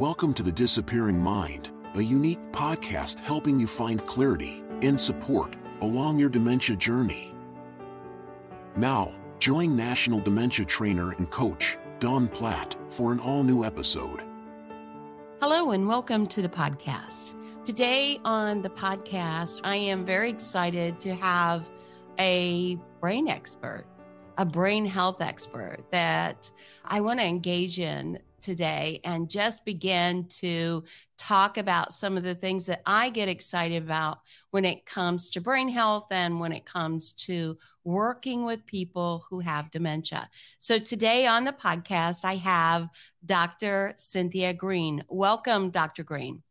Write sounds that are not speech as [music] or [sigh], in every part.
Welcome to The Disappearing Mind, a unique podcast helping you find clarity and support along your dementia journey. Now, join National Dementia Trainer and Coach Dawn Platt for an all new episode. Hello, and welcome to the podcast. Today on the podcast, I am very excited to have a brain expert, a brain health expert that I want to engage in today and just begin to talk about some of the things that I get excited about when it comes to brain health and when it comes to working with people who have dementia. So today on the podcast, I have Dr. Cynthia Green. Welcome, Dr. Green.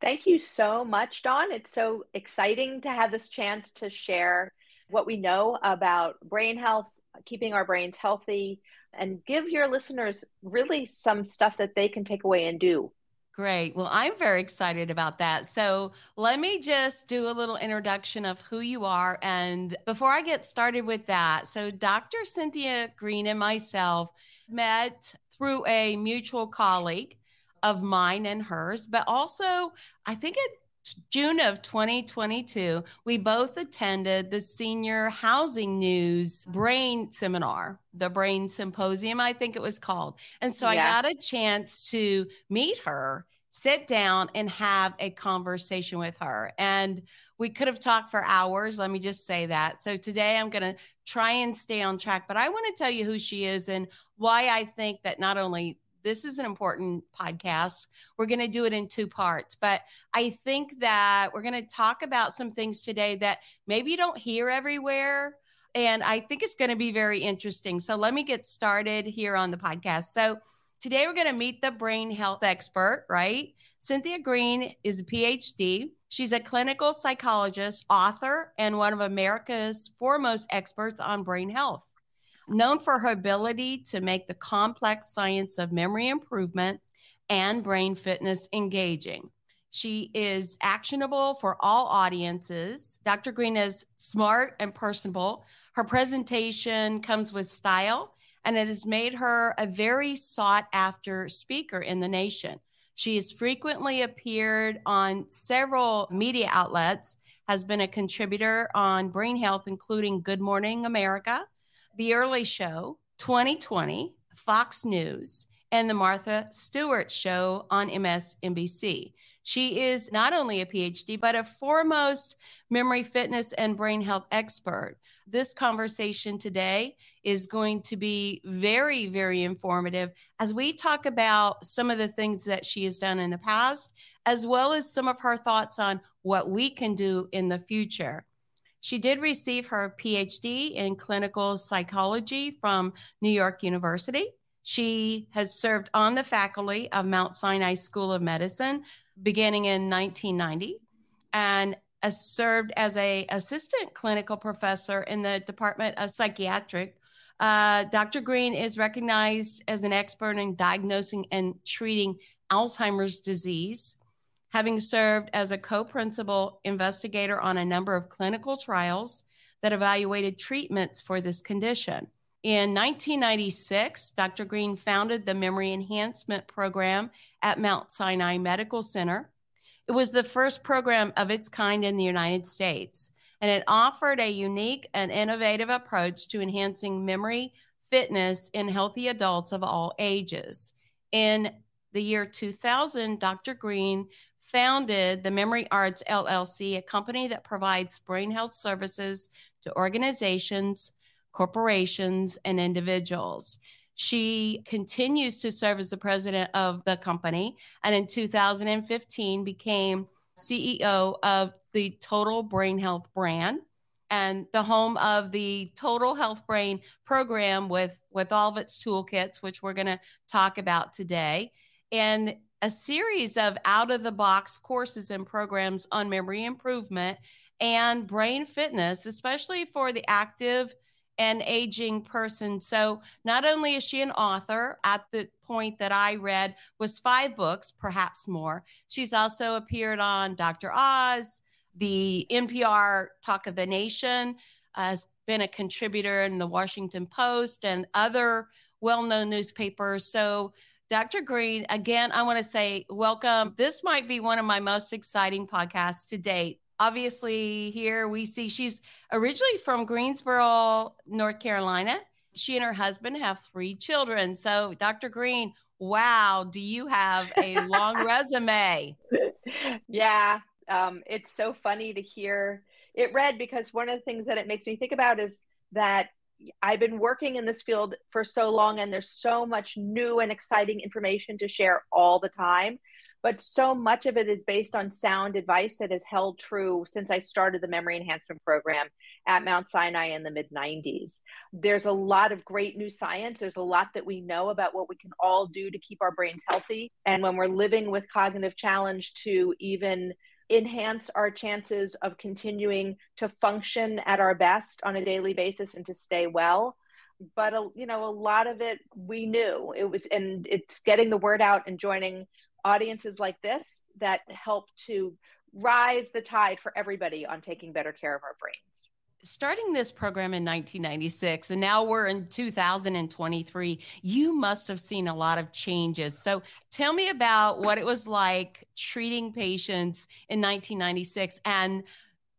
Thank you so much, Dawn. It's so exciting to have this chance to share what we know about brain health, keeping our brains healthy, and give your listeners really some stuff that they can take away and do. Great. Well, I'm very excited about that. So, let me just do a little introduction of who you are. And before I get started with that, so Dr. Cynthia Green and myself met through a mutual colleague of mine and hers, but also I think it June of 2022, we both attended the Senior Housing News Brain Seminar, the Brain Symposium, I think it was called. And so yeah. I got a chance to meet her, sit down, and have a conversation with her. And we could have talked for hours. Let me just say that. So today I'm going to try and stay on track, but I want to tell you who she is and why I think that not only this is an important podcast. We're going to do it in two parts, but I think that we're going to talk about some things today that maybe you don't hear everywhere. And I think it's going to be very interesting. So let me get started here on the podcast. So today we're going to meet the brain health expert, right? Cynthia Green is a PhD. She's a clinical psychologist, author, and one of America's foremost experts on brain health known for her ability to make the complex science of memory improvement and brain fitness engaging. She is actionable for all audiences. Dr. Green is smart and personable. Her presentation comes with style, and it has made her a very sought after speaker in the nation. She has frequently appeared on several media outlets, has been a contributor on brain health, including Good Morning America, the Early Show, 2020, Fox News, and The Martha Stewart Show on MSNBC. She is not only a PhD, but a foremost memory fitness and brain health expert. This conversation today is going to be very, very informative as we talk about some of the things that she has done in the past, as well as some of her thoughts on what we can do in the future. She did receive her PhD in clinical psychology from New York University. She has served on the faculty of Mount Sinai School of Medicine beginning in 1990 and served as a assistant clinical professor in the Department of Psychiatric. Uh, Dr. Green is recognized as an expert in diagnosing and treating Alzheimer's disease having served as a co principal investigator on a number of clinical trials that evaluated treatments for this condition. In 1996, Dr. Green founded the Memory Enhancement Program at Mount Sinai Medical Center. It was the first program of its kind in the United States, and it offered a unique and innovative approach to enhancing memory fitness in healthy adults of all ages. In the year 2000, Dr. Green founded the Memory Arts LLC, a company that provides brain health services to organizations, corporations, and individuals. She continues to serve as the president of the company and in 2015 became CEO of the Total Brain Health brand and the home of the Total Health Brain program with with all of its toolkits which we're going to talk about today. And a series of out of the box courses and programs on memory improvement and brain fitness, especially for the active and aging person. So not only is she an author at the point that I read was five books, perhaps more. She's also appeared on Dr. Oz, the NPR Talk of the Nation, has been a contributor in the Washington Post and other well-known newspapers. So Dr. Green, again, I want to say welcome. This might be one of my most exciting podcasts to date. Obviously, here we see she's originally from Greensboro, North Carolina. She and her husband have three children. So, Dr. Green, wow, do you have a long [laughs] resume? Yeah, um, it's so funny to hear it read because one of the things that it makes me think about is that I've been working in this field for so long and there's so much new and exciting information to share all the time. But so much of it is based on sound advice that has held true since I started the memory enhancement program at Mount Sinai in the mid 90s. There's a lot of great new science. There's a lot that we know about what we can all do to keep our brains healthy. And when we're living with cognitive challenge, to even enhance our chances of continuing to function at our best on a daily basis and to stay well. But a, you know a lot of it we knew. It was and it's getting the word out and joining audiences like this that help to rise the tide for everybody on taking better care of our brains starting this program in 1996 and now we're in 2023 you must have seen a lot of changes. So tell me about what it was like treating patients in 1996 and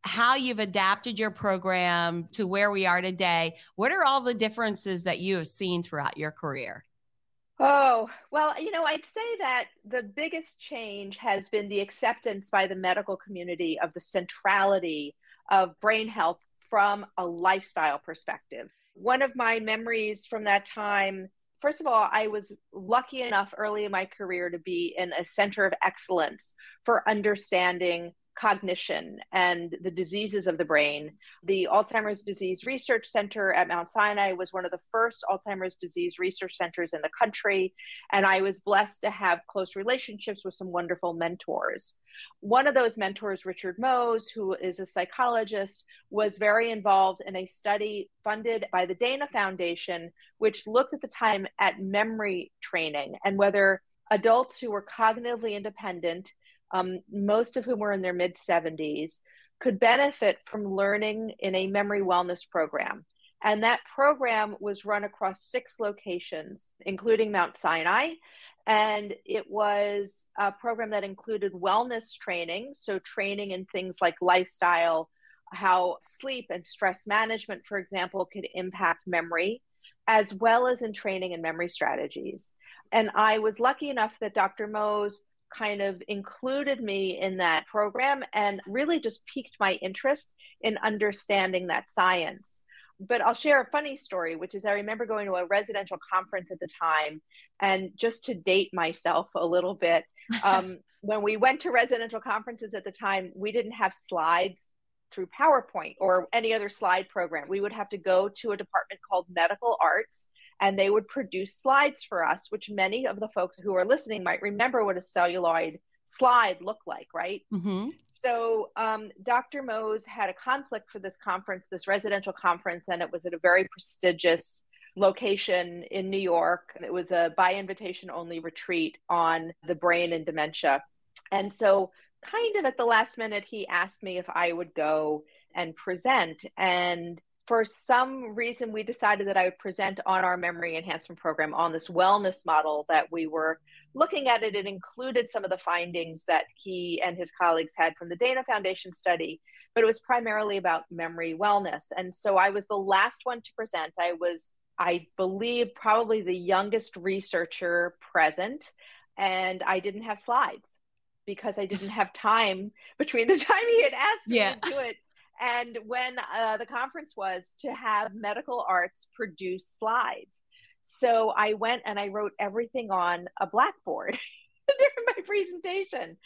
how you've adapted your program to where we are today. What are all the differences that you have seen throughout your career? Oh, well, you know, I'd say that the biggest change has been the acceptance by the medical community of the centrality of brain health from a lifestyle perspective. One of my memories from that time, first of all, I was lucky enough early in my career to be in a center of excellence for understanding cognition and the diseases of the brain. The Alzheimer's Disease Research Center at Mount Sinai was one of the first Alzheimer's disease research centers in the country. And I was blessed to have close relationships with some wonderful mentors. One of those mentors, Richard Mohs, who is a psychologist, was very involved in a study funded by the Dana Foundation, which looked at the time at memory training and whether adults who were cognitively independent um, most of whom were in their mid 70s, could benefit from learning in a memory wellness program. And that program was run across six locations, including Mount Sinai. And it was a program that included wellness training, so training in things like lifestyle, how sleep and stress management, for example, could impact memory, as well as in training and memory strategies. And I was lucky enough that Dr. Mohs kind of included me in that program and really just piqued my interest in understanding that science. But I'll share a funny story, which is I remember going to a residential conference at the time, and just to date myself a little bit, [laughs] um, when we went to residential conferences at the time, we didn't have slides through PowerPoint or any other slide program. We would have to go to a department called Medical Arts and they would produce slides for us, which many of the folks who are listening might remember what a celluloid slide look like, right? Mm-hmm. So, um, Dr. Mohs had a conflict for this conference, this residential conference, and it was at a very prestigious location in New York. It was a by invitation only retreat on the brain and dementia. And so, kind of at the last minute, he asked me if I would go and present. And for some reason, we decided that I would present on our memory enhancement program on this wellness model that we were looking at. It, it included some of the findings that he and his colleagues had from the Dana Foundation study, but it was primarily about memory wellness. And so I was the last one to present. I was, I believe, probably the youngest researcher present, and I didn't have slides because I didn't have time [laughs] between the time he had asked me yeah. to do it and when uh, the conference was to have medical arts produce slides. So I went and I wrote everything on a blackboard [laughs] during my presentation.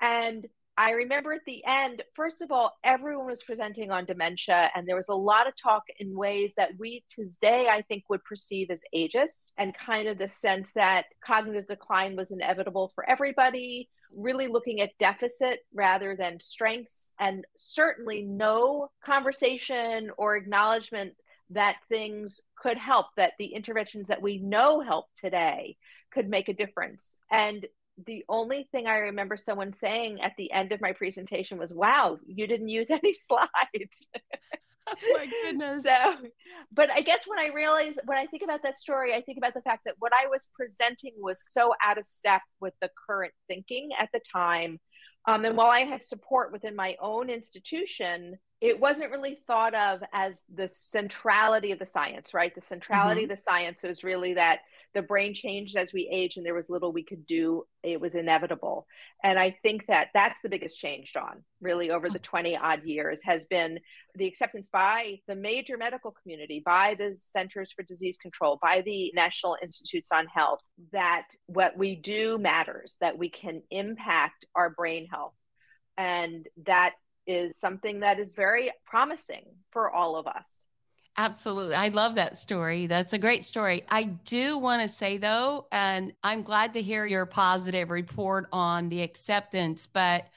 And I remember at the end, first of all, everyone was presenting on dementia, and there was a lot of talk in ways that we today, I think, would perceive as ageist, and kind of the sense that cognitive decline was inevitable for everybody, really looking at deficit rather than strengths, and certainly no conversation or acknowledgement that things could help, that the interventions that we know help today could make a difference. And the only thing I remember someone saying at the end of my presentation was, Wow, you didn't use [laughs] any slides. oh my goodness. So, but I guess when I realize, when I think about that story, I think about the fact that what I was presenting was so out of step with the current thinking at the time. Um, and while I had support within my own institution, it wasn't really thought of as the centrality of the science, right? The centrality mm-hmm. of the science was really that the brain changed as we age and there was little we could do it was inevitable and i think that that's the biggest change Dawn, really over the 20 odd years has been the acceptance by the major medical community by the centers for disease control by the national institutes on health that what we do matters that we can impact our brain health and that is something that is very promising for all of us Absolutely. I love that story. That's a great story. I do want to say, though, and I'm glad to hear your positive report on the acceptance, but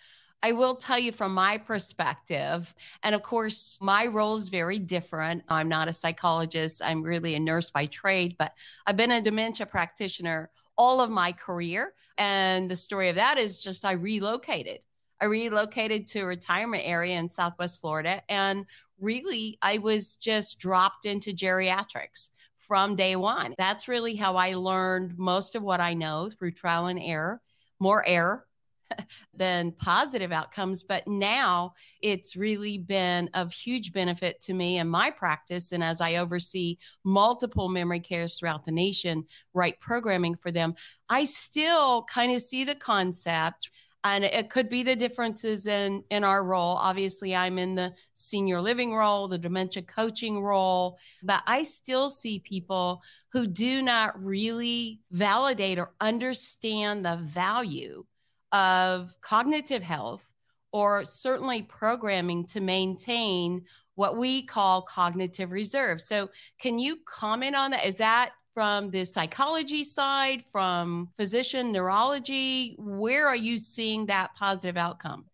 I will tell you from my perspective, and of course, my role is very different. I'm not a psychologist, I'm really a nurse by trade, but I've been a dementia practitioner all of my career. And the story of that is just I relocated. I relocated to a retirement area in Southwest Florida and really, I was just dropped into geriatrics from day one. That's really how I learned most of what I know through trial and error, more error [laughs] than positive outcomes. But now it's really been of huge benefit to me and my practice. And as I oversee multiple memory cares throughout the nation, write programming for them, I still kind of see the concept and it could be the differences in in our role. Obviously i'm in the senior living role the dementia coaching role but i still see people who do not really validate or understand the value of cognitive health or certainly programming to maintain what we call cognitive reserve. So can you comment on that? Is that from the psychology side, from physician neurology? Where are you seeing that positive outcome?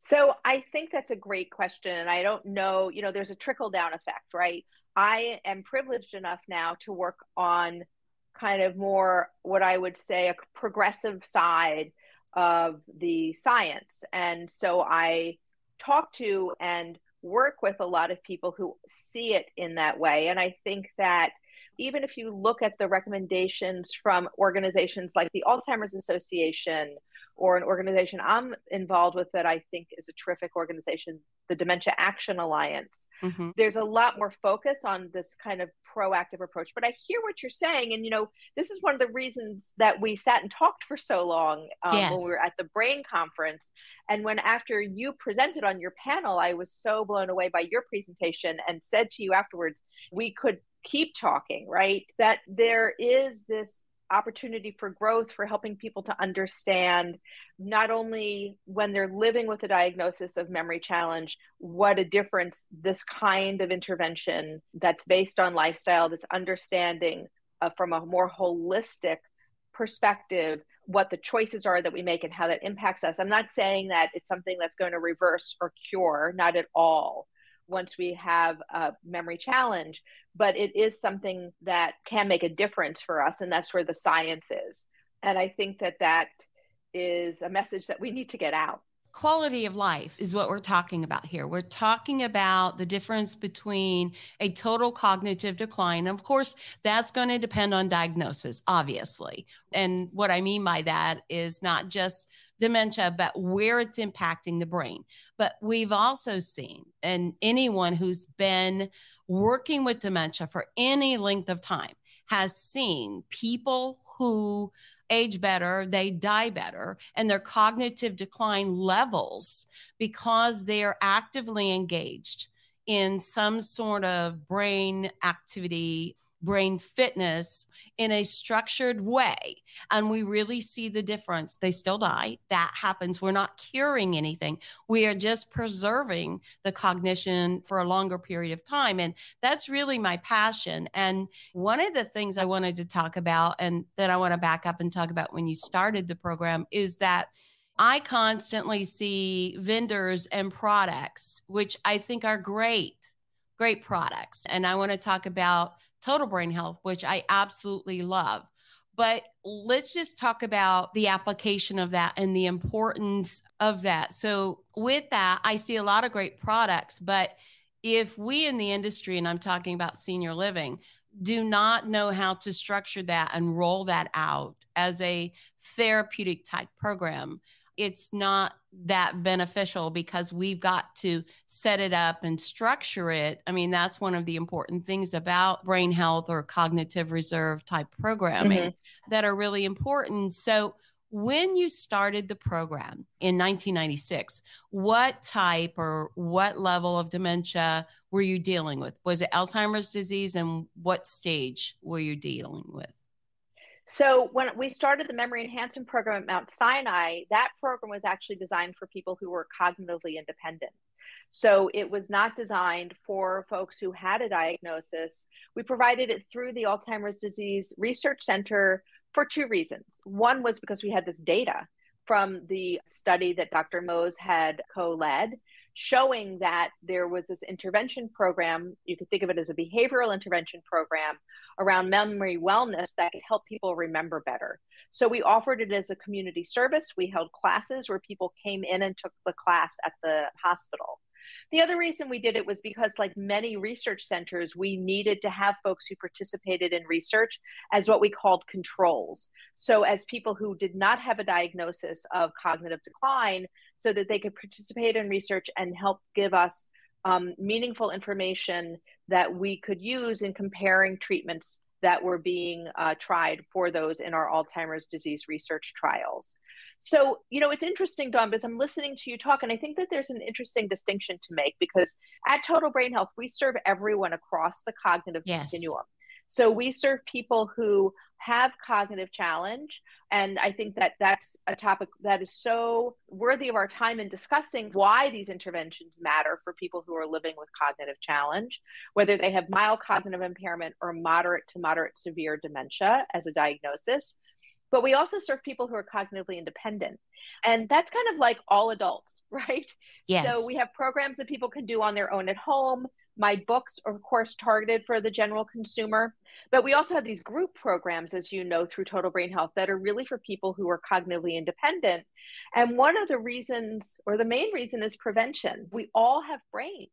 So I think that's a great question. And I don't know, you know, there's a trickle down effect, right? I am privileged enough now to work on kind of more what I would say a progressive side of the science. And so I talk to and work with a lot of people who see it in that way. And I think that even if you look at the recommendations from organizations like the Alzheimer's Association or an organization I'm involved with that I think is a terrific organization, the Dementia Action Alliance, mm-hmm. there's a lot more focus on this kind of proactive approach. But I hear what you're saying. And, you know, this is one of the reasons that we sat and talked for so long um, yes. when we were at the Brain Conference. And when after you presented on your panel, I was so blown away by your presentation and said to you afterwards, we could keep talking, right? That there is this opportunity for growth for helping people to understand not only when they're living with a diagnosis of memory challenge what a difference this kind of intervention that's based on lifestyle this understanding from a more holistic perspective what the choices are that we make and how that impacts us i'm not saying that it's something that's going to reverse or cure not at all once we have a memory challenge, but it is something that can make a difference for us. And that's where the science is. And I think that that is a message that we need to get out. Quality of life is what we're talking about here. We're talking about the difference between a total cognitive decline. And Of course, that's going to depend on diagnosis, obviously. And what I mean by that is not just dementia, but where it's impacting the brain. But we've also seen, and anyone who's been working with dementia for any length of time has seen people who age better, they die better, and their cognitive decline levels because they are actively engaged in some sort of brain activity brain fitness in a structured way. And we really see the difference. They still die. That happens. We're not curing anything. We are just preserving the cognition for a longer period of time. And that's really my passion. And one of the things I wanted to talk about, and that I want to back up and talk about when you started the program, is that. I constantly see vendors and products, which I think are great, great products. And I want to talk about total brain health, which I absolutely love. But let's just talk about the application of that and the importance of that. So, with that, I see a lot of great products, but if we in the industry, and I'm talking about senior living, do not know how to structure that and roll that out as a therapeutic type program, it's not that beneficial because we've got to set it up and structure it. I mean, that's one of the important things about brain health or cognitive reserve type programming mm-hmm. that are really important. So, when you started the program in 1996, what type or what level of dementia were you dealing with? Was it Alzheimer's disease and what stage were you dealing with? So when we started the memory enhancement program at Mount Sinai, that program was actually designed for people who were cognitively independent. So it was not designed for folks who had a diagnosis. We provided it through the Alzheimer's Disease Research Center for two reasons. One was because we had this data from the study that Dr. Mohs had co led, showing that there was this intervention program. You could think of it as a behavioral intervention program around memory wellness that could help people remember better. So we offered it as a community service. We held classes where people came in and took the class at the hospital. The other reason we did it was because, like many research centers, we needed to have folks who participated in research as what we called controls. So, as people who did not have a diagnosis of cognitive decline, so that they could participate in research and help give us um, meaningful information that we could use in comparing treatments that were being uh, tried for those in our Alzheimer's disease research trials. So, you know, it's interesting, Dawn, because I'm listening to you talk, and I think that there's an interesting distinction to make because at Total Brain Health, we serve everyone across the cognitive yes. continuum. So we serve people who have cognitive challenge. And I think that that's a topic that is so worthy of our time in discussing why these interventions matter for people who are living with cognitive challenge, whether they have mild cognitive impairment or moderate to moderate severe dementia as a diagnosis. But we also serve people who are cognitively independent. And that's kind of like all adults, [laughs] right? Yes. So we have programs that people can do on their own at home. My books are, of course, targeted for the general consumer. But we also have these group programs, as you know, through Total Brain Health that are really for people who are cognitively independent. And one of the reasons, or the main reason, is prevention. We all have brains.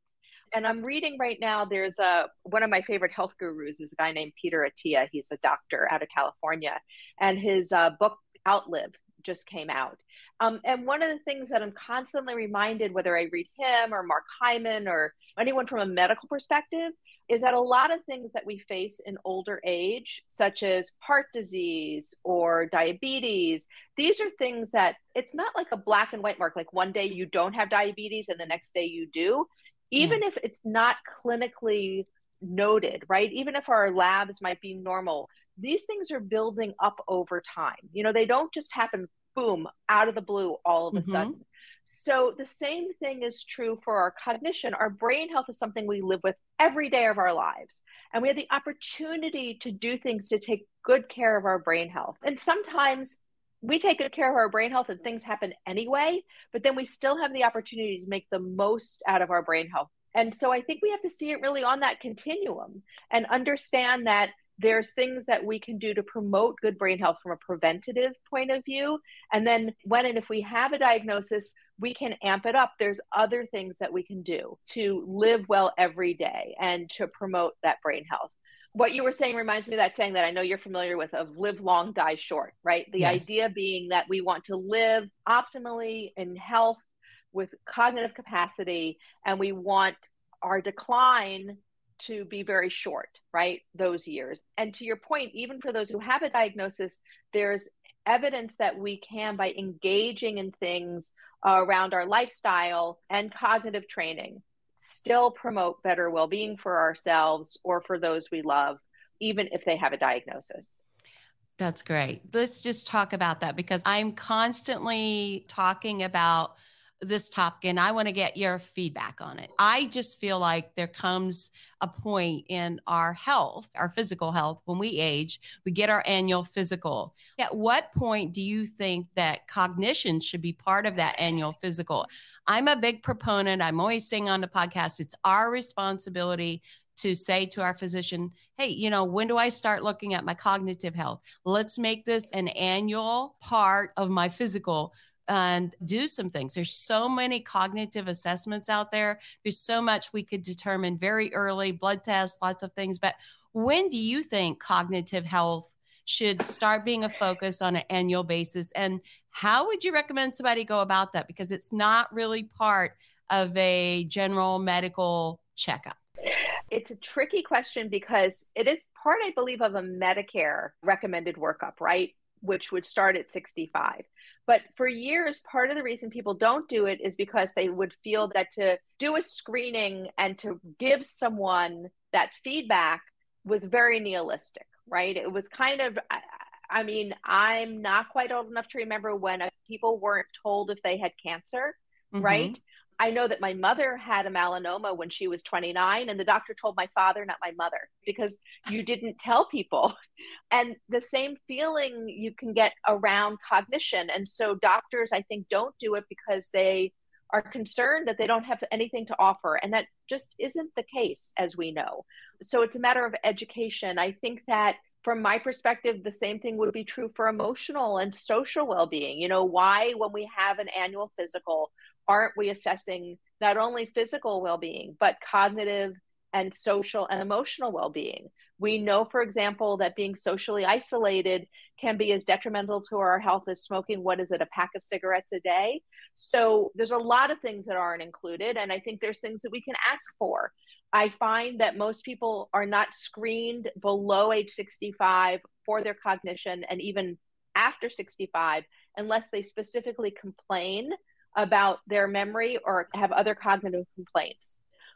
And I'm reading right now, there's a one of my favorite health gurus is a guy named Peter Attia. He's a doctor out of California. And his uh, book, Outlive, just came out. Um, and one of the things that I'm constantly reminded, whether I read him or Mark Hyman or anyone from a medical perspective, is that a lot of things that we face in older age, such as heart disease or diabetes, these are things that it's not like a black and white mark, like one day you don't have diabetes and the next day you do. Even yeah. if it's not clinically noted, right? Even if our labs might be normal, these things are building up over time. You know, they don't just happen boom out of the blue all of a mm-hmm. sudden. So the same thing is true for our cognition. Our brain health is something we live with every day of our lives. And we have the opportunity to do things to take good care of our brain health. And sometimes we take good care of our brain health and things happen anyway, but then we still have the opportunity to make the most out of our brain health. And so I think we have to see it really on that continuum and understand that there's things that we can do to promote good brain health from a preventative point of view. And then when and if we have a diagnosis, we can amp it up. There's other things that we can do to live well every day and to promote that brain health. What you were saying reminds me of that saying that I know you're familiar with of live long, die short, right? The yes. idea being that we want to live optimally in health with cognitive capacity and we want our decline to be very short, right? Those years. And to your point, even for those who have a diagnosis, there's evidence that we can, by engaging in things uh, around our lifestyle and cognitive training, still promote better well being for ourselves or for those we love, even if they have a diagnosis. That's great. Let's just talk about that because I'm constantly talking about this topic and I want to get your feedback on it. I just feel like there comes a point in our health, our physical health, when we age, we get our annual physical. At what point do you think that cognition should be part of that annual physical? I'm a big proponent. I'm always saying on the podcast, it's our responsibility to say to our physician, hey, you know, when do I start looking at my cognitive health? Let's make this an annual part of my physical and do some things. There's so many cognitive assessments out there. There's so much we could determine very early, blood tests, lots of things. But when do you think cognitive health should start being a focus on an annual basis? And how would you recommend somebody go about that? Because it's not really part of a general medical checkup. It's a tricky question because it is part, I believe, of a Medicare recommended workup, right? Which would start at 65. But for years, part of the reason people don't do it is because they would feel that to do a screening and to give someone that feedback was very nihilistic, right? It was kind of, I, mean, I'm not quite old enough to remember when people weren't told if they had cancer, mm-hmm. right? I know that my mother had a melanoma when she was 29, and the doctor told my father, not my mother, because you didn't tell people. [laughs] And the same feeling you can get around cognition. And so doctors, I think, don't do it because they are concerned that they don't have anything to offer. And that just isn't the case, as we know. So it's a matter of education. I think that from my perspective, the same thing would be true for emotional and social well being. You know, why, when we have an annual physical, aren't we assessing not only physical well being, but cognitive and social and emotional well being? We know, for example, that being socially isolated can be as detrimental to our health as smoking. What is it, a pack of cigarettes a day? So there's a lot of things that aren't included. And I think there's things that we can ask for. I find that most people are not screened below age 65 for their cognition and even after 65 unless they specifically complain about their memory or have other cognitive complaints.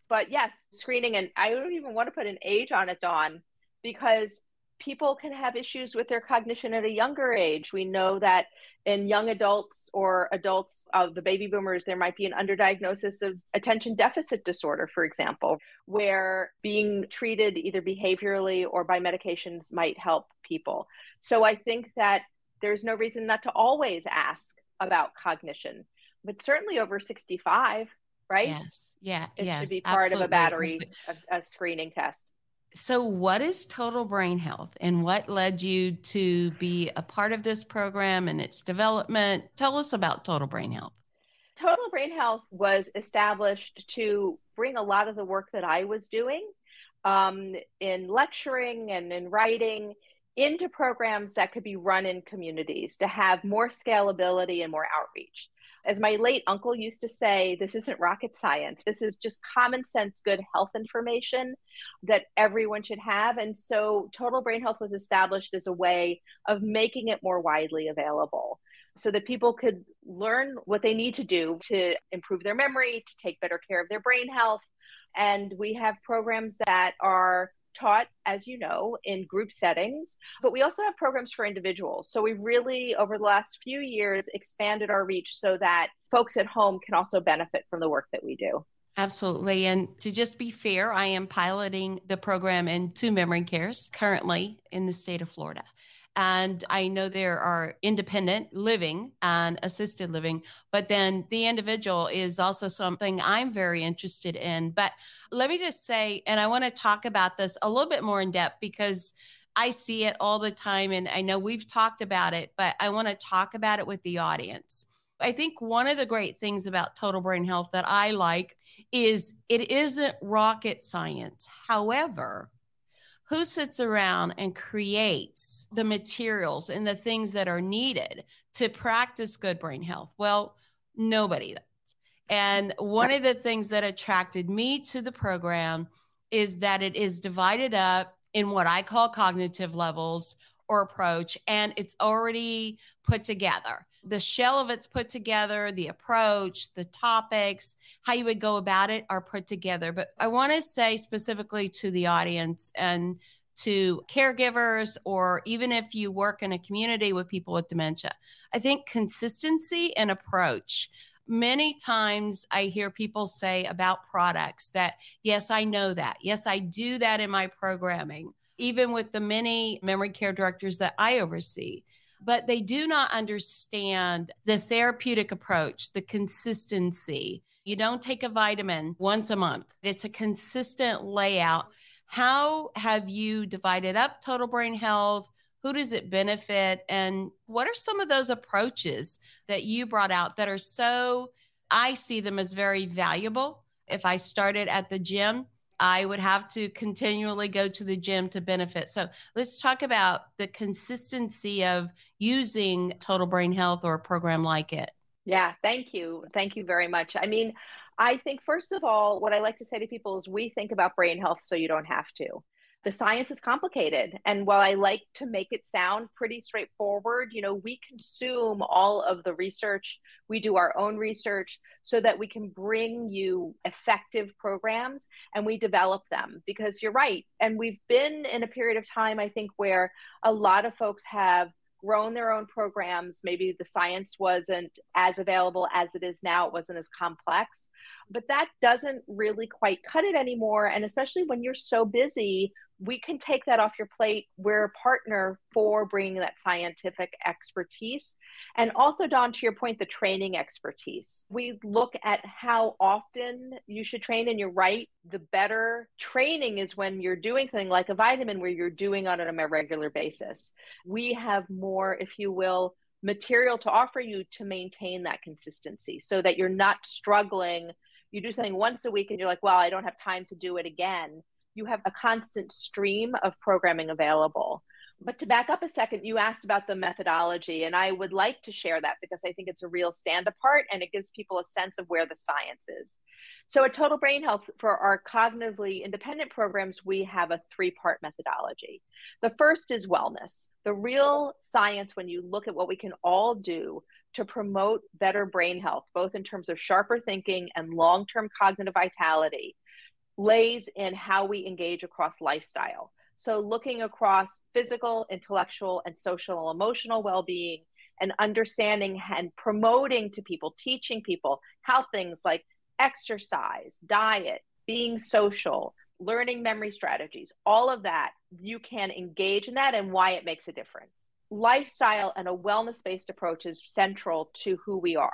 But yes, screening, and I don't even want to put an age on it, Dawn, because people can have issues with their cognition at a younger age. We know that in young adults or adults of the baby boomers, there might be an underdiagnosis of attention deficit disorder, for example, where being treated either behaviorally or by medications might help people. So I think that there's no reason not to always ask about cognition but certainly over 65, right? Yes. Yeah. It yes, should be part absolutely. of a battery, a, a screening test. So, what is Total Brain Health and what led you to be a part of this program and its development? Tell us about Total Brain Health. Total Brain Health was established to bring a lot of the work that I was doing um, in lecturing and in writing into programs that could be run in communities to have more scalability and more outreach. As my late uncle used to say, this isn't rocket science. This is just common sense, good health information that everyone should have. And so, Total Brain Health was established as a way of making it more widely available so that people could learn what they need to do to improve their memory, to take better care of their brain health. And we have programs that are taught, as you know, in group settings, but we also have programs for individuals. So we really, over the last few years, expanded our reach so that folks at home can also benefit from the work that we do. Absolutely. And to just be fair, I am piloting the program in two memory cares currently in the state of Florida. And I know there are independent living and assisted living, but then the individual is also something I'm very interested in. But let me just say, and I want to talk about this a little bit more in depth because I see it all the time. And I know we've talked about it, but I want to talk about it with the audience. I think one of the great things about total brain health that I like is it isn't rocket science. However, who sits around and creates the materials and the things that are needed to practice good brain health? Well, nobody does. And one of the things that attracted me to the program is that it is divided up in what I call cognitive levels or approach, and it's already put together the shell of it's put together, the approach, the topics, how you would go about it are put together. But I want to say specifically to the audience and to caregivers, or even if you work in a community with people with dementia, I think consistency and approach. Many times I hear people say about products that, yes, I know that. Yes, I do that in my programming, even with the many memory care directors that I oversee but they do not understand the therapeutic approach, the consistency. You don't take a vitamin once a month, it's a consistent layout. How have you divided up total brain health? Who does it benefit? And what are some of those approaches that you brought out that are so, I see them as very valuable? If I started at the gym, I would have to continually go to the gym to benefit. So let's talk about the consistency of using Total Brain Health or a program like it. Yeah, thank you. Thank you very much. I mean, I think, first of all, what I like to say to people is we think about brain health so you don't have to the science is complicated. And while i like to make it sound pretty straightforward you know we consume all of the research. We do our own research so that we can bring you effective programs and we develop them. Because you're right. And we've been in a period of time i think where a lot of folks have grown their own programs. Maybe the science wasn't as available as it is now. It wasn't as complex but that doesn't really quite cut it anymore and especially when you're so busy we can take that off your plate. We're a partner for bringing that scientific expertise. And also, Dawn, to your point, the training expertise. We look at how often you should train, and you're right. The better training is when you're doing something like a vitamin where you're doing it on a regular basis. We have more, if you will, material to offer you to maintain that consistency so that you're not struggling. You do something once a week and you're like, well, I don't have time to do it again you have a constant stream of programming available. But to back up a second, you asked about the methodology, and I would like to share that because I think it's a real stand apart and it gives people a sense of where the science is. So, at Total Brain Health, for our cognitively independent programs, we have a three part methodology. The first is wellness, the real science when you look at what we can all do to promote better brain health, both in terms of sharper thinking and long term cognitive vitality lays in how we engage across lifestyle. So, looking across physical, intellectual, and social emotional well being, and understanding and promoting to people, teaching people how things like exercise, diet, being social, learning memory strategies, all of that, you can engage in that and why it makes a difference. Lifestyle and a wellness based approach is central to who we are.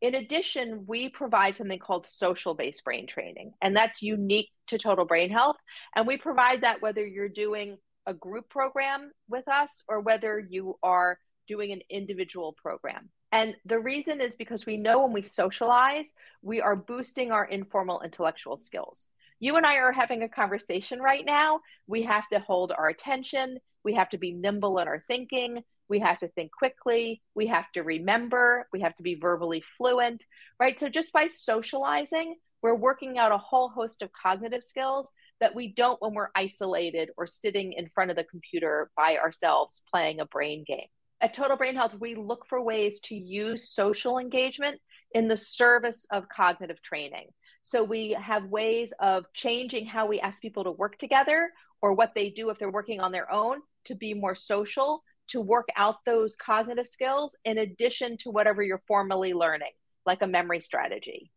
In addition, we provide something called social based brain training, and that's unique to Total Brain Health. And we provide that whether you're doing a group program with us or whether you are doing an individual program. And the reason is because we know when we socialize, we are boosting our informal intellectual skills. You and I are having a conversation right now. We have to hold our attention, we have to be nimble in our thinking, we have to think quickly, we have to remember, we have to be verbally fluent, right? So just by socializing, we're working out a whole host of cognitive skills that we don't when we're isolated or sitting in front of the computer by ourselves playing a brain game. At Total Brain Health, we look for ways to use social engagement in the service of cognitive training. So we have ways of changing how we ask people to work together or what they do if they're working on their own to be more social to work out those cognitive skills in addition to whatever you're formally learning, like a memory strategy.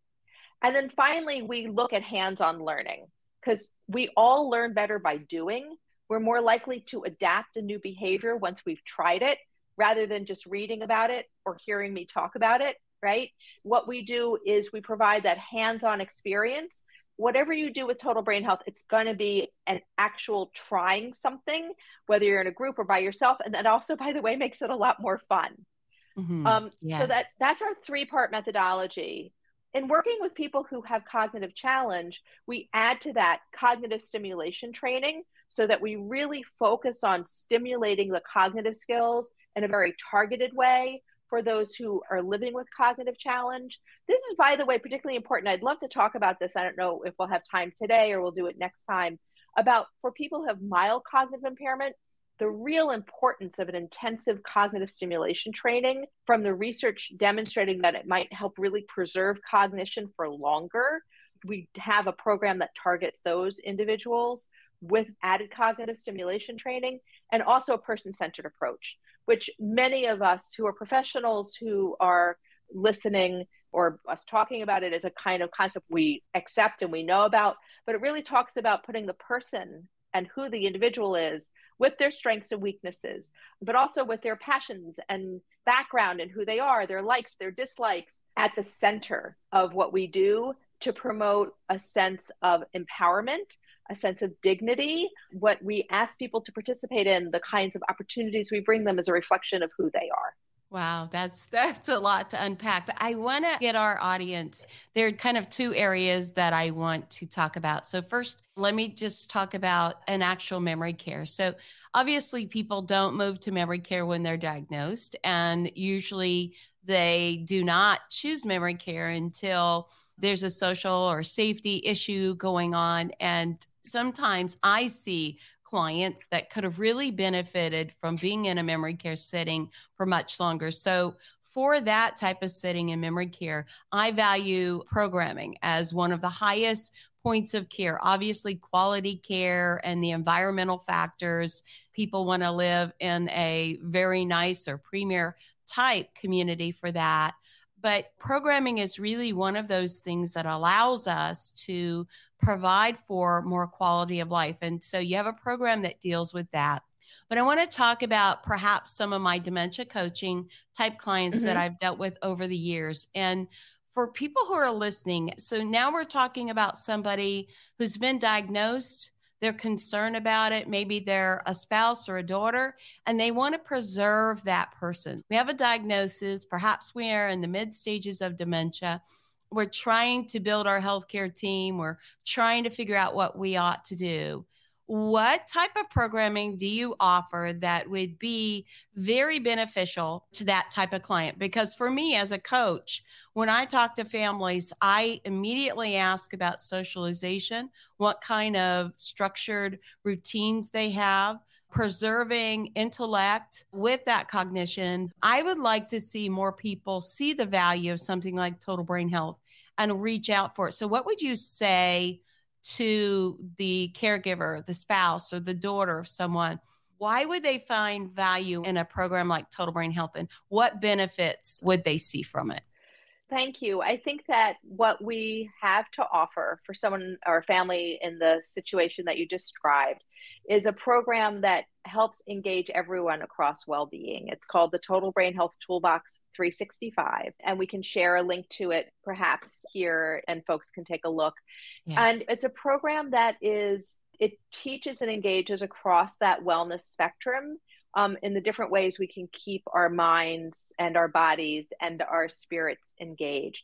And then finally, we look at hands on learning because we all learn better by doing. We're more likely to adapt a new behavior once we've tried it rather than just reading about it or hearing me talk about it, right? What we do is we provide that hands on experience whatever you do with total brain health it's going to be an actual trying something whether you're in a group or by yourself and that also by the way makes it a lot more fun mm-hmm. um, yes. so that that's our three part methodology in working with people who have cognitive challenge we add to that cognitive stimulation training so that we really focus on stimulating the cognitive skills in a very targeted way for those who are living with cognitive challenge. This is, by the way, particularly important. I'd love to talk about this. I don't know if we'll have time today or we'll do it next time. About for people who have mild cognitive impairment, the real importance of an intensive cognitive stimulation training from the research demonstrating that it might help really preserve cognition for longer. We have a program that targets those individuals with added cognitive stimulation training and also a person centered approach which many of us who are professionals who are listening or us talking about it is a kind of concept we accept and we know about, but it really talks about putting the person and who the individual is with their strengths and weaknesses, but also with their passions and background and who they are, their likes, their dislikes at the center of what we do to promote a sense of empowerment, a sense of dignity. What we ask people to participate in, the kinds of opportunities we bring them, is a reflection of who they are. Wow, that's that's a lot to unpack. But I want to get our audience. There are kind of two areas that I want to talk about. So first, let me just talk about an actual memory care. So obviously people don't move to memory care when they're diagnosed and usually they do not choose memory care until there's a social or safety issue going on and sometimes I see clients that could have really benefited from being in a memory care setting for much longer. So, for that type of setting in memory care, I value programming as one of the highest points of care. Obviously, quality care and the environmental factors. People want to live in a very nice or premier type community for that. But programming is really one of those things that allows us to provide for more quality of life. And so you have a program that deals with that. But I want to talk about perhaps some of my dementia coaching type clients mm-hmm. that I've dealt with over the years. And for people who are listening, so now we're talking about somebody who's been diagnosed they're concerned about it. Maybe they're a spouse or a daughter, and they want to preserve that person. We have a diagnosis. Perhaps we are in the mid stages of dementia. We're trying to build our healthcare team. We're trying to figure out what we ought to do what type of programming do you offer that would be very beneficial to that type of client? Because for me as a coach, when I talk to families, I immediately ask about socialization, what kind of structured routines they have. Preserving intellect with that cognition. I would like to see more people see the value of something like total brain health and reach out for it. So, what would you say to the caregiver, the spouse, or the daughter of someone, why would they find value in a program like Total Brain Health and what benefits would they see from it? Thank you. I think that what we have to offer for someone or family in the situation that you described is a program that helps engage everyone across well-being. It's called the Total Brain Health Toolbox 365 and we can share a link to it perhaps here and folks can take a look. Yes. And it's a program that is it teaches and engages across that wellness spectrum um, in the different ways we can keep our minds and our bodies and our spirits engaged.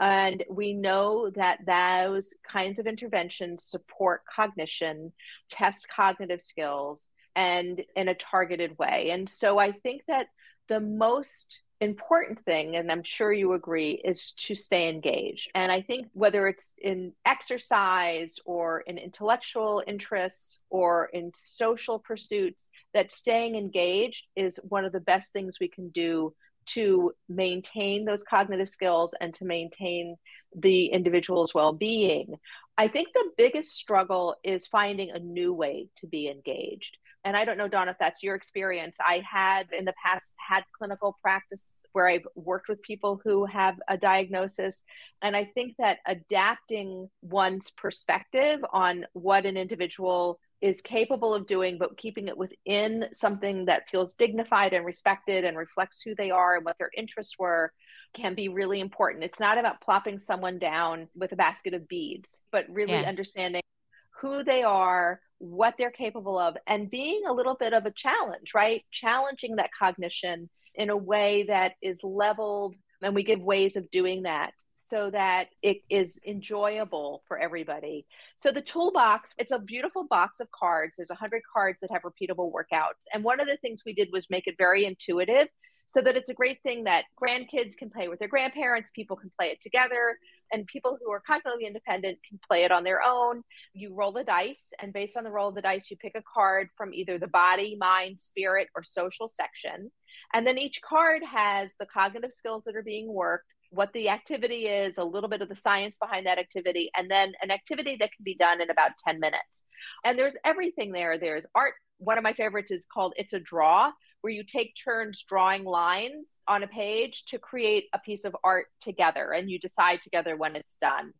And we know that those kinds of interventions support cognition, test cognitive skills, and in a targeted way. And so I think that the most important thing, and I'm sure you agree, is to stay engaged. And I think whether it's in exercise or in intellectual interests or in social pursuits, that staying engaged is one of the best things we can do to maintain those cognitive skills and to maintain the individual's well being. I think the biggest struggle is finding a new way to be engaged. And I don't know, Dawn, if that's your experience. I had in the past had clinical practice where I've worked with people who have a diagnosis. And I think that adapting one's perspective on what an individual is capable of doing, but keeping it within something that feels dignified and respected and reflects who they are and what their interests were can be really important. It's not about plopping someone down with a basket of beads, but really yes. understanding who they are, what they're capable of, and being a little bit of a challenge, right? Challenging that cognition in a way that is leveled. And we give ways of doing that so that it is enjoyable for everybody. So the toolbox, it's a beautiful box of cards. There's 100 cards that have repeatable workouts. And one of the things we did was make it very intuitive so that it's a great thing that grandkids can play with their grandparents, people can play it together, and people who are cognitively independent can play it on their own. You roll the dice, and based on the roll of the dice, you pick a card from either the body, mind, spirit, or social section. And then each card has the cognitive skills that are being worked what the activity is, a little bit of the science behind that activity, and then an activity that can be done in about 10 minutes. And there's everything there. There's art. One of my favorites is called It's a Draw, where you take turns drawing lines on a page to create a piece of art together, and you decide together when it's done.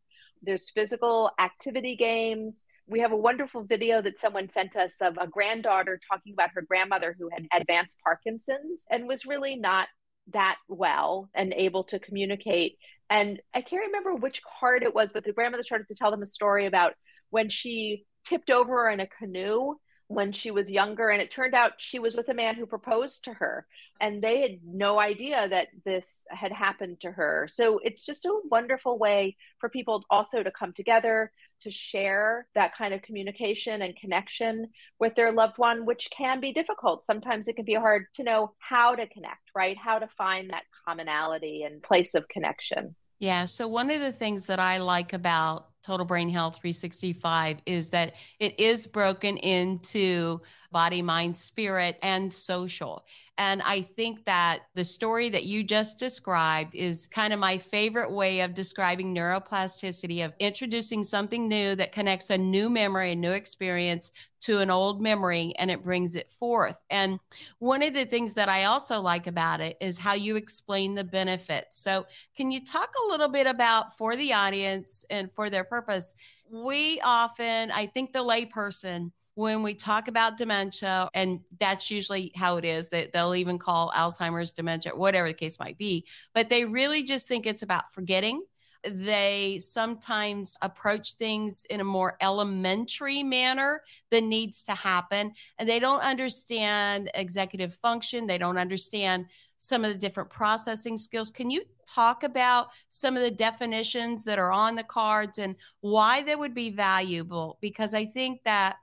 There's physical activity games. We have a wonderful video that someone sent us of a granddaughter talking about her grandmother who had advanced Parkinson's and was really not that well and able to communicate. And I can't remember which card it was, but the grandmother started to tell them a story about when she tipped over in a canoe when she was younger and it turned out she was with a man who proposed to her and they had no idea that this had happened to her. So it's just a wonderful way for people also to come together to share that kind of communication and connection with their loved one which can be difficult. Sometimes it can be hard to know how to connect right? How to find that commonality and place of connection. Yeah. So, one of the things that I like about Total Brain Health 365 is that it is broken into body, mind, spirit, and social. And I think that the story that you just described is kind of my favorite way of describing neuroplasticity of introducing something new that connects a new memory, a new experience to an old memory and it brings it forth. And one of the things that I also like about it is how you explain the benefits. So, can you talk a little bit about for the audience and for their purpose? We often, I think the layperson, when we talk about dementia, and that's usually how it is, that they'll even call Alzheimer's dementia, whatever the case might be, but they really just think it's about forgetting. They sometimes approach things in a more elementary manner than needs to happen. And they don't understand executive function. They don't understand some of the different processing skills. Can you talk about some of the definitions that are on the cards and why they would be valuable? Because I think that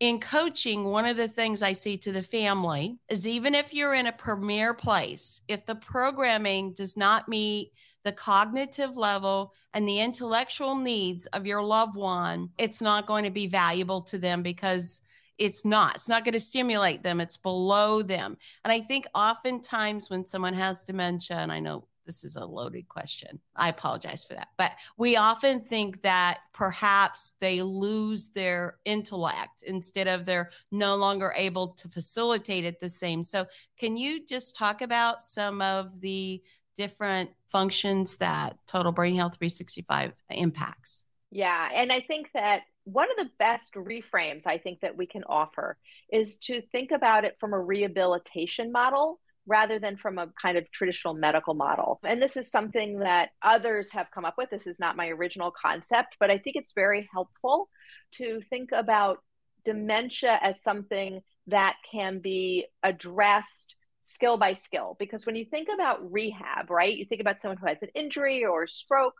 in coaching, one of the things I see to the family is even if you're in a premier place, if the programming does not meet the cognitive level and the intellectual needs of your loved one, it's not going to be valuable to them because it's not. It's not going to stimulate them. It's below them. And I think oftentimes when someone has dementia, and I know this is a loaded question. I apologize for that. But we often think that perhaps they lose their intellect instead of they're no longer able to facilitate it the same. So, can you just talk about some of the different functions that Total Brain Health 365 impacts? Yeah. And I think that one of the best reframes I think that we can offer is to think about it from a rehabilitation model rather than from a kind of traditional medical model. And this is something that others have come up with. This is not my original concept, but I think it's very helpful to think about dementia as something that can be addressed skill by skill. Because when you think about rehab, right, you think about someone who has an injury or stroke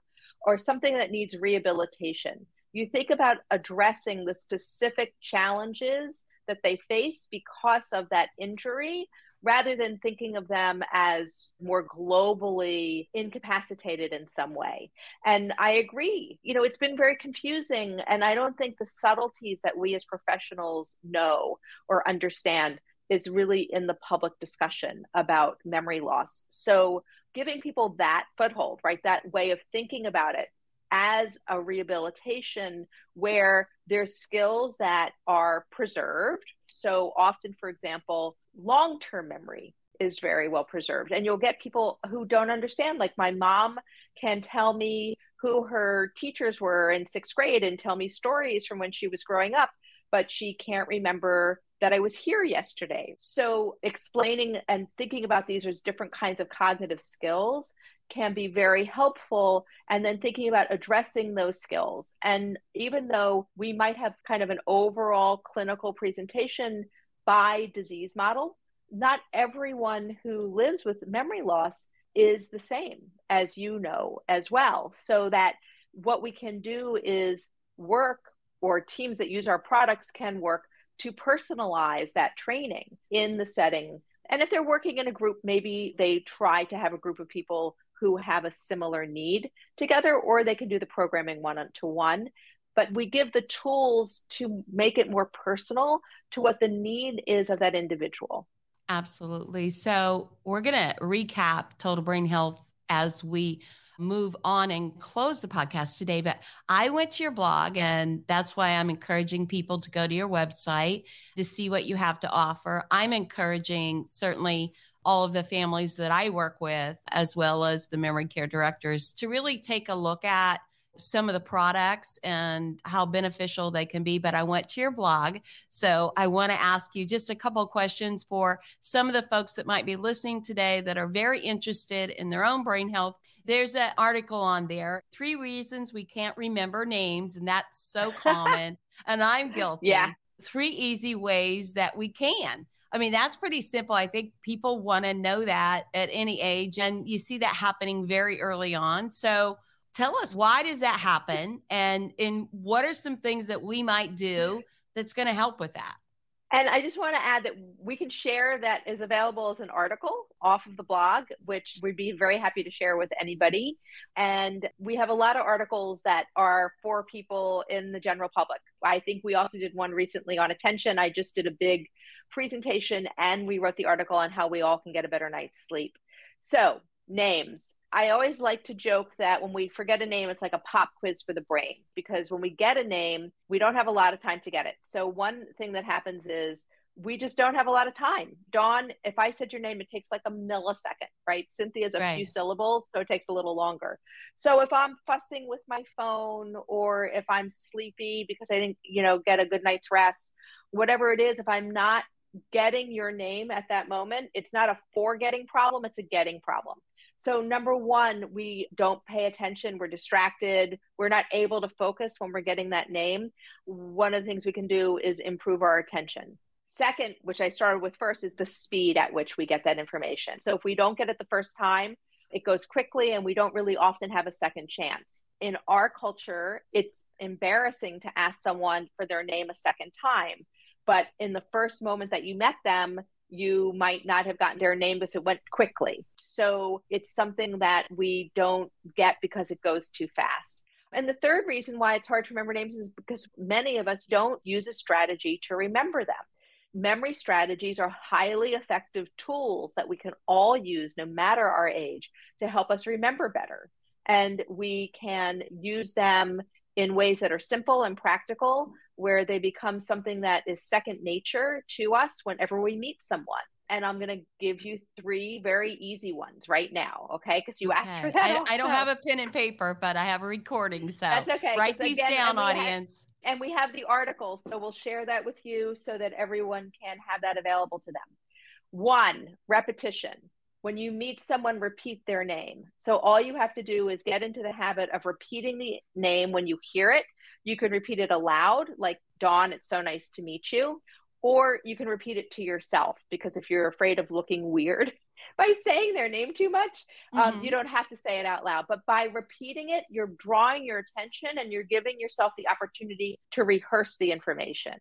or something that needs rehabilitation. You think about addressing the specific challenges that they face because of that injury rather than thinking of them as more globally incapacitated in some way. And I agree, you know, it's been very confusing. And I don't think the subtleties that we as professionals know or understand is really in the public discussion about memory loss. So giving people that foothold, right, that way of thinking about it as a rehabilitation where there's skills that are preserved. So often, for example, long term memory is very well preserved. And you'll get people who don't understand. Like my mom can tell me who her teachers were in sixth grade and tell me stories from when she was growing up, but she can't remember that I was here yesterday. So explaining and thinking about these as different kinds of cognitive skills can be very helpful and then thinking about addressing those skills. And even though we might have kind of an overall clinical presentation by disease model not everyone who lives with memory loss is the same as you know as well. So that what we can do is work or teams that use our products can work to personalize that training in the setting. And if they're working in a group maybe they try to have a group of people who have a similar need together, or they can do the programming one to one. But we give the tools to make it more personal to what the need is of that individual. Absolutely. So we're going to recap Total Brain Health as we move on and close the podcast today. But I went to your blog, and that's why I'm encouraging people to go to your website to see what you have to offer. I'm encouraging certainly all of the families that I work with, as well as the memory care directors, to really take a look at some of the products and how beneficial they can be. But I went to your blog. So I want to ask you just a couple of questions for some of the folks that might be listening today that are very interested in their own brain health. There's an article on there three reasons we can't remember names, and that's so [laughs] common. and I'm guilty. Yeah. Three easy ways that we can. I mean, that's pretty simple. I think people want to know that at any age. And you see that happening very early on. So tell us why does that happen? And in what are some things that we might do that's going to help with that? And I just want to add that we can share that is available as an article off of the blog, which we'd be very happy to share with anybody. And we have a lot of articles that are for people in the general public. I think we also did one recently on attention. I just did a big presentation and we wrote the article on how we all can get a better night's sleep. So, names. I always like to joke that when we forget a name, it's like a pop quiz for the brain because when we get a name, we don't have a lot of time to get it. So, one thing that happens is we just don't have a lot of time. Dawn, if I said your name, it takes like a millisecond, right? Cynthia's a right. few syllables, so it takes a little longer. So if I'm fussing with my phone or if I'm sleepy because I didn't, you know, get a good night's rest, whatever it is, if I'm not getting your name at that moment, it's not a forgetting problem, it's a getting problem. So, number one, we don't pay attention. We're distracted. We're not able to focus when we're getting that name. One of the things we can do is improve our attention. Second, which I started with first, is the speed at which we get that information. So, if we don't get it the first time, it goes quickly and we don't really often have a second chance. In our culture, it's embarrassing to ask someone for their name a second time. But in the first moment that you met them, you might not have gotten their name because it went quickly. So it's something that we don't get because it goes too fast. And the third reason why it's hard to remember names is because many of us don't use a strategy to remember them. Memory strategies are highly effective tools that we can all use, no matter our age, to help us remember better. And we can use them in ways that are simple and practical, where they become something that is second nature to us whenever we meet someone. And I'm going to give you three very easy ones right now, okay? Because you okay. asked for that. I, I, don't have a pen and paper, but I have a recording, so that's okay. Write these again, down, and audience. Have, and we have the article, so we'll share that with you so that everyone can have that available to them. One, repetition when you meet someone, repeat their name. So all you have to do is get into the habit of repeating the name when you hear it. You can repeat it aloud, like Dawn, it's so nice to meet you. Or you can repeat it to yourself because if you're afraid of looking weird [laughs] by saying their name too much, um, mm-hmm. um, you don't have to say it out loud. But by repeating it, you're drawing your attention and you're giving yourself the opportunity to rehearse the information.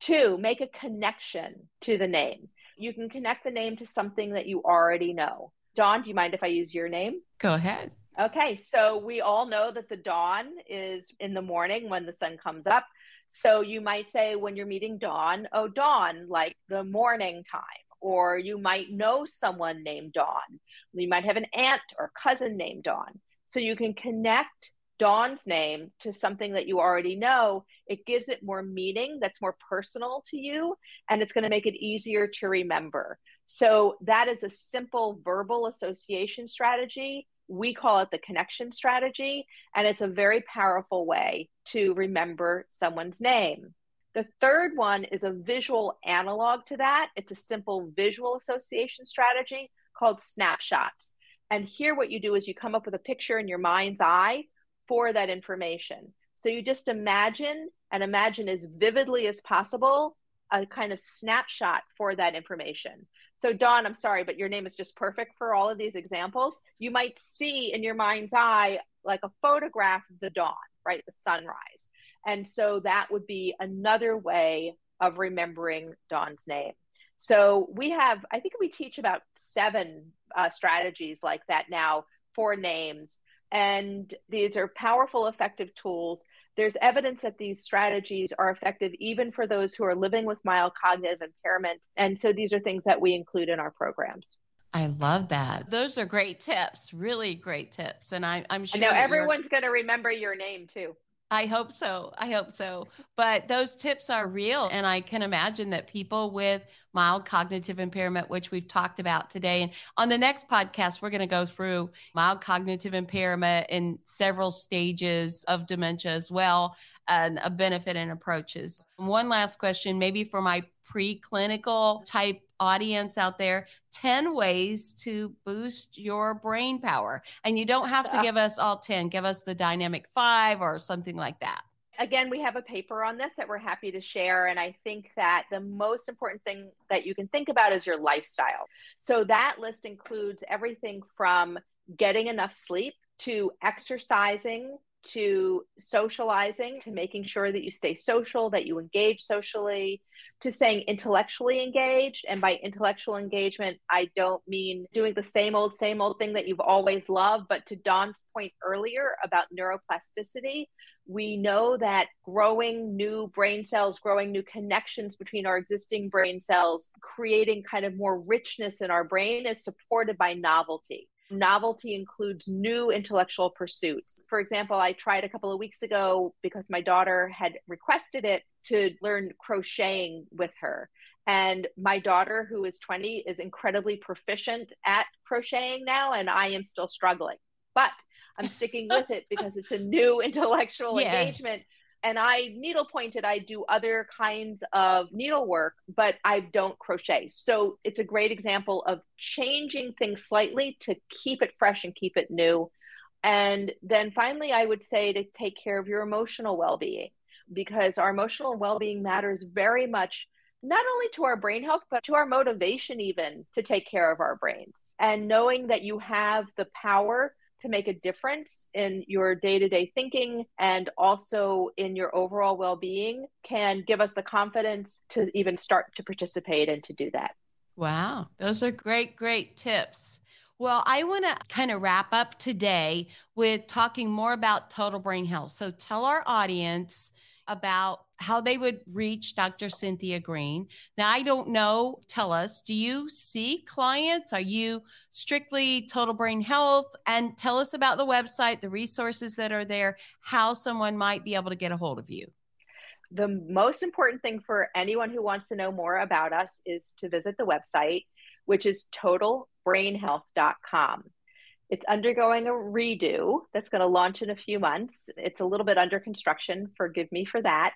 Two, make a connection to the name you can connect the name to something that you already know. Dawn, do you mind if I use your name? Go ahead. Okay, so we all know that the dawn is in the morning when the sun comes up. So you might say when you're meeting Dawn, oh, Dawn, like the morning time. Or you might know someone named Dawn. You might have an aunt or cousin named Dawn. So you can connect Dawn's name to something that you already know, it gives it more meaning that's more personal to you, and it's going to make it easier to remember. So, that is a simple verbal association strategy. We call it the connection strategy, and it's a very powerful way to remember someone's name. The third one is a visual analog to that. It's a simple visual association strategy called snapshots. And here, what you do is you come up with a picture in your mind's eye for that information. So you just imagine and imagine as vividly as possible a kind of snapshot for that information. So, Dawn, I'm sorry, but your name is just perfect for all of these examples. You might see in your mind's eye like a photograph of the dawn, right? The sunrise. And so that would be another way of remembering Dawn's name. So we have, I think we teach about seven uh, strategies like that now for names. And these are powerful, effective tools. There's evidence that these strategies are effective even for those who are living with mild cognitive impairment. And so these are things that we include in our programs. I love that. Those are great tips, really great tips. And I, am sure I know everyone's going to remember your name too. I hope so. I hope so. But those tips are real. And I can imagine that people with mild cognitive impairment, which we've talked about today, and on the next podcast, we're going to go through mild cognitive impairment in several stages of dementia as well, and a benefit and approaches. One last question, maybe for my preclinical type audience out there 10 ways to boost your brain power. And you don't have to give us all 10, give us the dynamic five or something like that. again, we have a paper on this that we're happy to share. And I think that the most important thing that you can think about is your lifestyle. So that list includes everything from getting enough sleep to exercising to socializing to making sure that you stay social that you engage socially to saying intellectually engaged and by intellectual engagement i don't mean doing the same old same old thing that you've always loved but to Dawn's point earlier about neuroplasticity we know that growing new brain cells growing new connections between our existing brain cells creating kind of more richness in our brain is supported by novelty Novelty includes new intellectual pursuits. For example, I tried a couple of weeks ago because my daughter had requested it to learn crocheting with her. And my daughter, who is 20, is incredibly proficient at crocheting now, and I am still struggling. But I'm sticking with it because it's a new [laughs] intellectual yes. engagement and I needle pointed, I do other kinds of needlework, but I don't crochet. So it's a great example of changing things slightly to keep it fresh and keep it new. And then finally, I would say to take care of your emotional well being because our emotional well being matters very much, not only to our brain health, but to our motivation, even to take care of our brains. And knowing that you have the power to make a difference in your day to day thinking and also in your overall well being can give us the confidence to even start to participate and to do that. Wow, those are great, great tips. Well, I want to kind of wrap up today with talking more about total brain health. So tell our audience about how they would reach Dr. Cynthia Green. Now, I don't know. Tell us, do you see clients? Are you strictly total brain health? And tell us about the website, the resources that are there, how someone might be able to get a hold of you. The most important thing for anyone who wants to know more about us is to visit the website, which is totalbrainhealth.com. It's undergoing a redo that's going to launch in a few months. It's a little bit under construction, forgive me for that.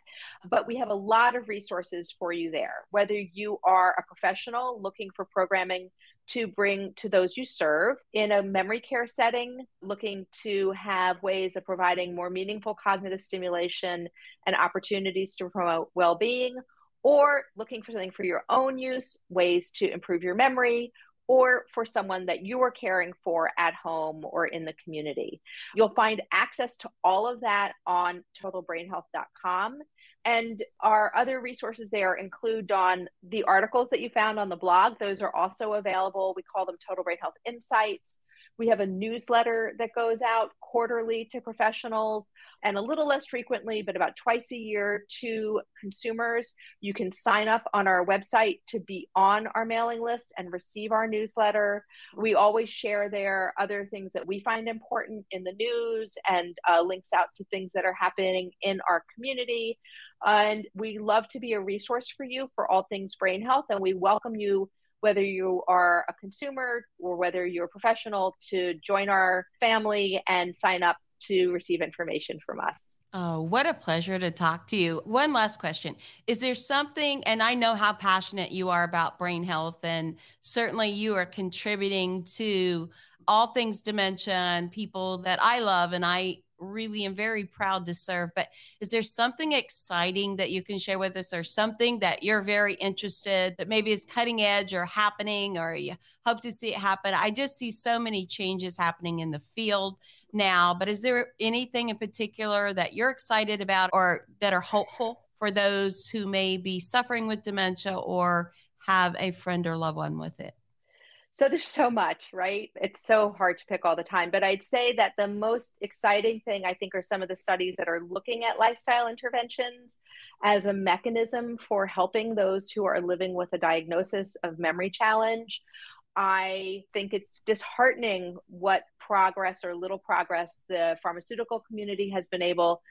But we have a lot of resources for you there. Whether you are a professional looking for programming to bring to those you serve in a memory care setting, looking to have ways of providing more meaningful cognitive stimulation and opportunities to promote well being, or looking for something for your own use, ways to improve your memory or for someone that you are caring for at home or in the community. You'll find access to all of that on totalbrainhealth.com. And our other resources there include on the articles that you found on the blog. Those are also available. We call them Total Brain Health Insights. We have a newsletter that goes out quarterly to professionals and a little less frequently, but about twice a year to consumers. You can sign up on our website to be on our mailing list and receive our newsletter. We always share there other things that we find important in the news and uh, links out to things that are happening in our community. And we love to be a resource for you for all things brain health, and we welcome you whether you are a consumer or whether you're a professional, to join our family and sign up to receive information from us. Oh, what a pleasure to talk to you. One last question. Is there something, and I know how passionate you are about brain health, and certainly you are contributing to all things dementia and people that I love and I really am very proud to serve. But is there something exciting that you can share with us, or something that you're very interested that maybe is cutting edge or happening, or you hope to see it happen? I just see so many changes happening in the field now. But is there anything in particular that you're excited about or that are hopeful for those who may be suffering with dementia or have a friend or loved one with it? So there's so much, right? It's so hard to pick all the time. But I'd say that the most exciting thing, I think, are some of the studies that are looking at lifestyle interventions as a mechanism for helping those who are living with a diagnosis of memory challenge. I think it's disheartening what progress or little progress the pharmaceutical community has been able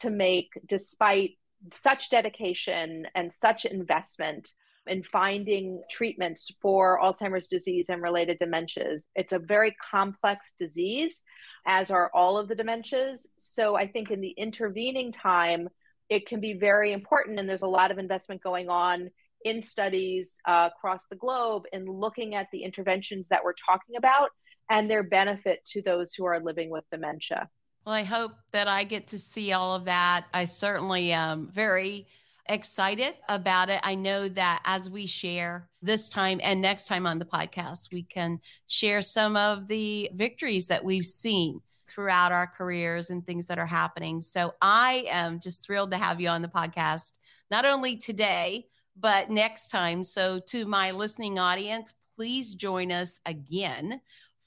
to make despite such dedication and such investment in finding treatments for Alzheimer's disease and related dementias. It's a very complex disease, as are all of the dementias. So I think in the intervening time, it can be very important, and there's a lot of investment going on in studies uh, across the globe in looking at the interventions that we're talking about and their benefit to those who are living with dementia. Well, I hope that I get to see all of that. I certainly am very excited about it. I know that as we share this time and next time on the podcast, we can share some of the victories that we've seen throughout our careers and things that are happening. So I am just thrilled to have you on the podcast, not only today, but next time. So to my listening audience, please join us again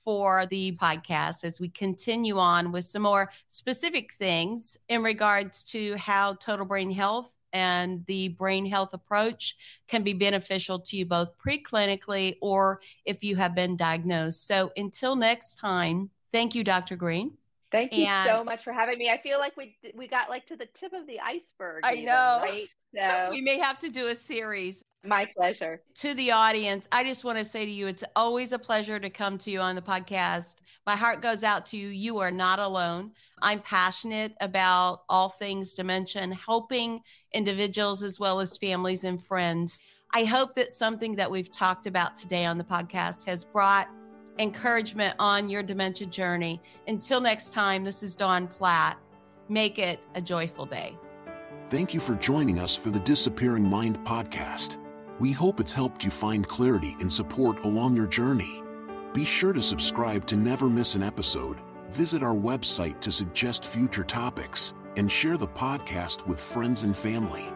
for the podcast as we continue on with some more specific things in regards to how total brain health and the brain health approach can be beneficial to you both preclinically or if you have been diagnosed. So until next time, thank you, Dr. Green. Thank you and so much for having me. I feel like we we got like to the tip of the iceberg. I even, know, right? [laughs] So we may have to do a series. My pleasure. To the audience, I just want to say to you, it's always a pleasure to come to you on the podcast. My heart goes out to you. You are not alone. I'm passionate about all things dementia and helping individuals as well as families and friends. I hope that something that we've talked about today on the podcast has brought encouragement on your dementia journey. Until next time, this is Dawn Platt. Make it a joyful day. Thank you for joining us for the Disappearing Mind podcast. We hope it's helped you find clarity and support along your journey. Be sure to subscribe to never miss an episode, visit our website to suggest future topics, and share the podcast with friends and family.